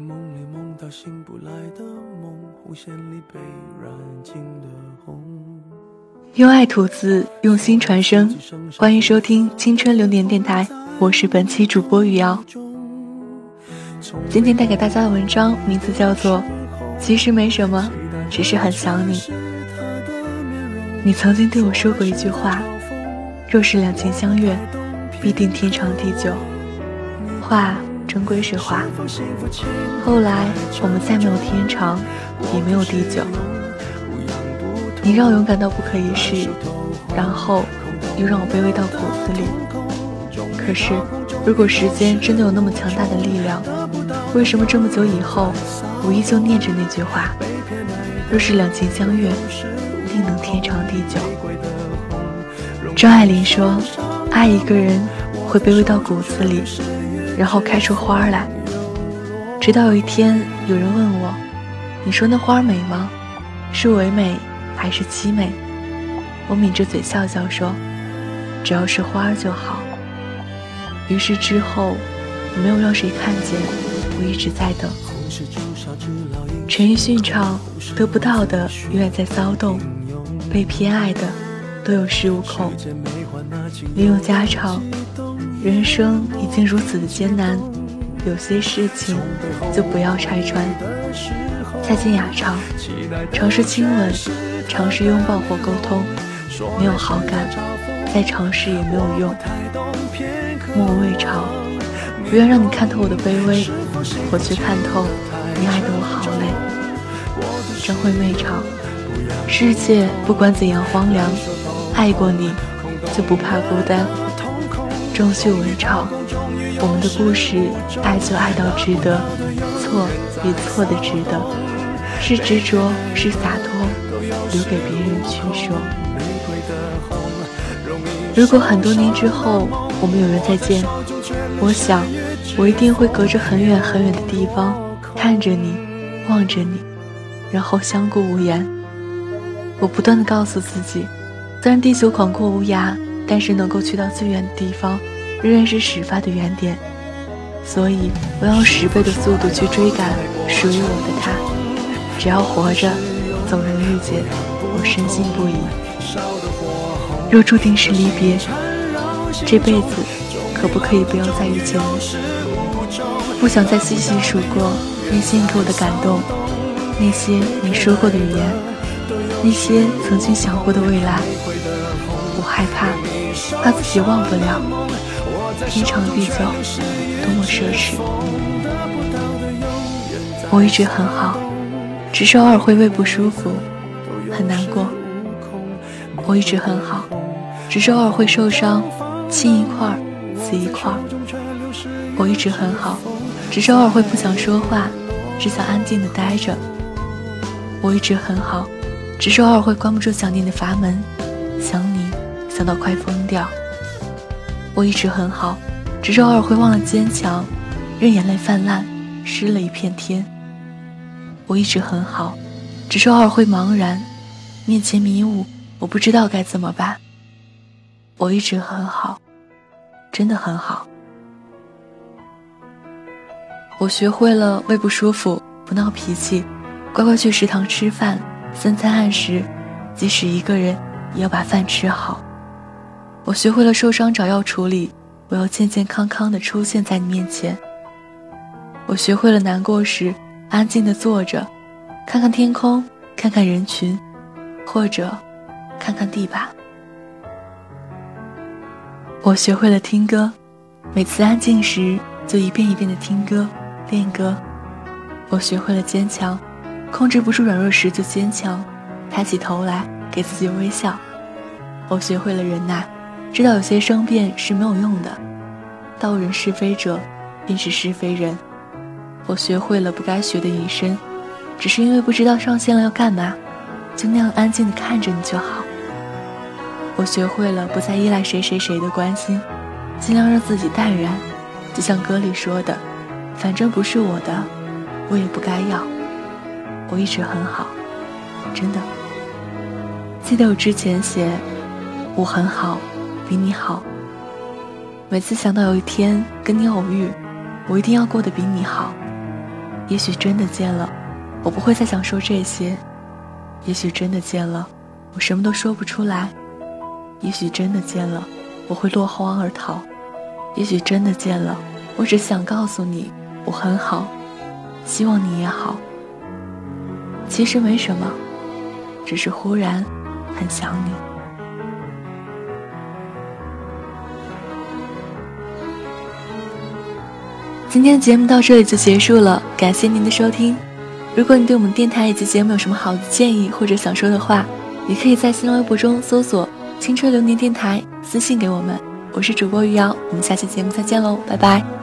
梦里梦到醒不来的梦，红线里被染尽的红。用爱吐字，用心传声，欢迎收听青春流年电台，我是本期主播雨瑶。今天带给大家的文章名字叫做《其实没什么，只是很想你》。你曾经对我说过一句话：若是两情相悦，必定天长地久。话。终归是话。后来我们再没有天长，也没有地久。你让我勇敢到不可一世，然后又让我卑微到骨子里。可是，如果时间真的有那么强大的力量，为什么这么久以后，我依旧念着那句话：若是两情相悦，定能天长地久。张爱玲说：“爱一个人，会卑微到骨子里。”然后开出花来，直到有一天，有人问我：“你说那花美吗？是唯美还是凄美？”我抿着嘴笑笑说：“只要是花就好。”于是之后，我没有让谁看见，我一直在等。陈奕迅唱：“得不到的永远在骚动，被偏爱的都有恃无恐。”林宥嘉唱。人生已经如此的艰难，有些事情就不要拆穿。蔡健雅唱：尝试亲吻，尝试拥抱或沟通，没有好感，再尝试也没有用。莫文蔚唱：不愿让你看透我的卑微，我却看透你爱得我好累。张惠妹唱：世界不管怎样荒凉，爱过你就不怕孤单。钟秀文唱：“我们的故事，爱就爱到值得，错也错的值得，是执着，是洒脱，留给别人去说。如果很多年之后我们有缘再见，我想，我一定会隔着很远很远的地方看着你，望着你，然后相顾无言。我不断的告诉自己，虽然地球广阔无涯。”但是能够去到最远的地方，仍然是始发的原点，所以我要十倍的速度去追赶属于我的他。只要活着，总能遇见，我深信不疑。若注定是离别，这辈子可不可以不要再遇见你？不想再细细数过那些给我的感动，那些你说过的语言，那些曾经想过的未来。我害怕。怕自己忘不了，天长地久，多么奢侈。我一直很好，只是偶尔会胃不舒服，很难过。我一直很好，只是偶尔会受伤，青一块死一块。我一直很好，只是偶尔会不想说话，只想安静的待着。我一直很好，只是偶尔会关不住想念的阀门，想你。想到快疯掉。我一直很好，只是偶尔会忘了坚强，任眼泪泛滥，湿了一片天。我一直很好，只是偶尔会茫然，面前迷雾，我不知道该怎么办。我一直很好，真的很好。我学会了胃不舒服不闹脾气，乖乖去食堂吃饭，三餐按时，即使一个人也要把饭吃好。我学会了受伤找药处理，我要健健康康的出现在你面前。我学会了难过时安静的坐着，看看天空，看看人群，或者看看地板。我学会了听歌，每次安静时就一遍一遍的听歌练歌。我学会了坚强，控制不住软弱时就坚强，抬起头来给自己微笑。我学会了忍耐。知道有些争辩是没有用的，道人是非者，便是是非人。我学会了不该学的隐身，只是因为不知道上线了要干嘛，就那样安静的看着你就好。我学会了不再依赖谁谁谁的关心，尽量让自己淡然，就像歌里说的，反正不是我的，我也不该要。我一直很好，真的。记得我之前写，我很好。比你好。每次想到有一天跟你偶遇，我一定要过得比你好。也许真的见了，我不会再想说这些；也许真的见了，我什么都说不出来；也许真的见了，我会落荒而逃；也许真的见了，我只想告诉你，我很好，希望你也好。其实没什么，只是忽然很想你。今天的节目到这里就结束了，感谢您的收听。如果你对我们电台以及节目有什么好的建议或者想说的话，也可以在新浪微博中搜索“青春流年电台”私信给我们。我是主播余瑶，我们下期节目再见喽，拜拜。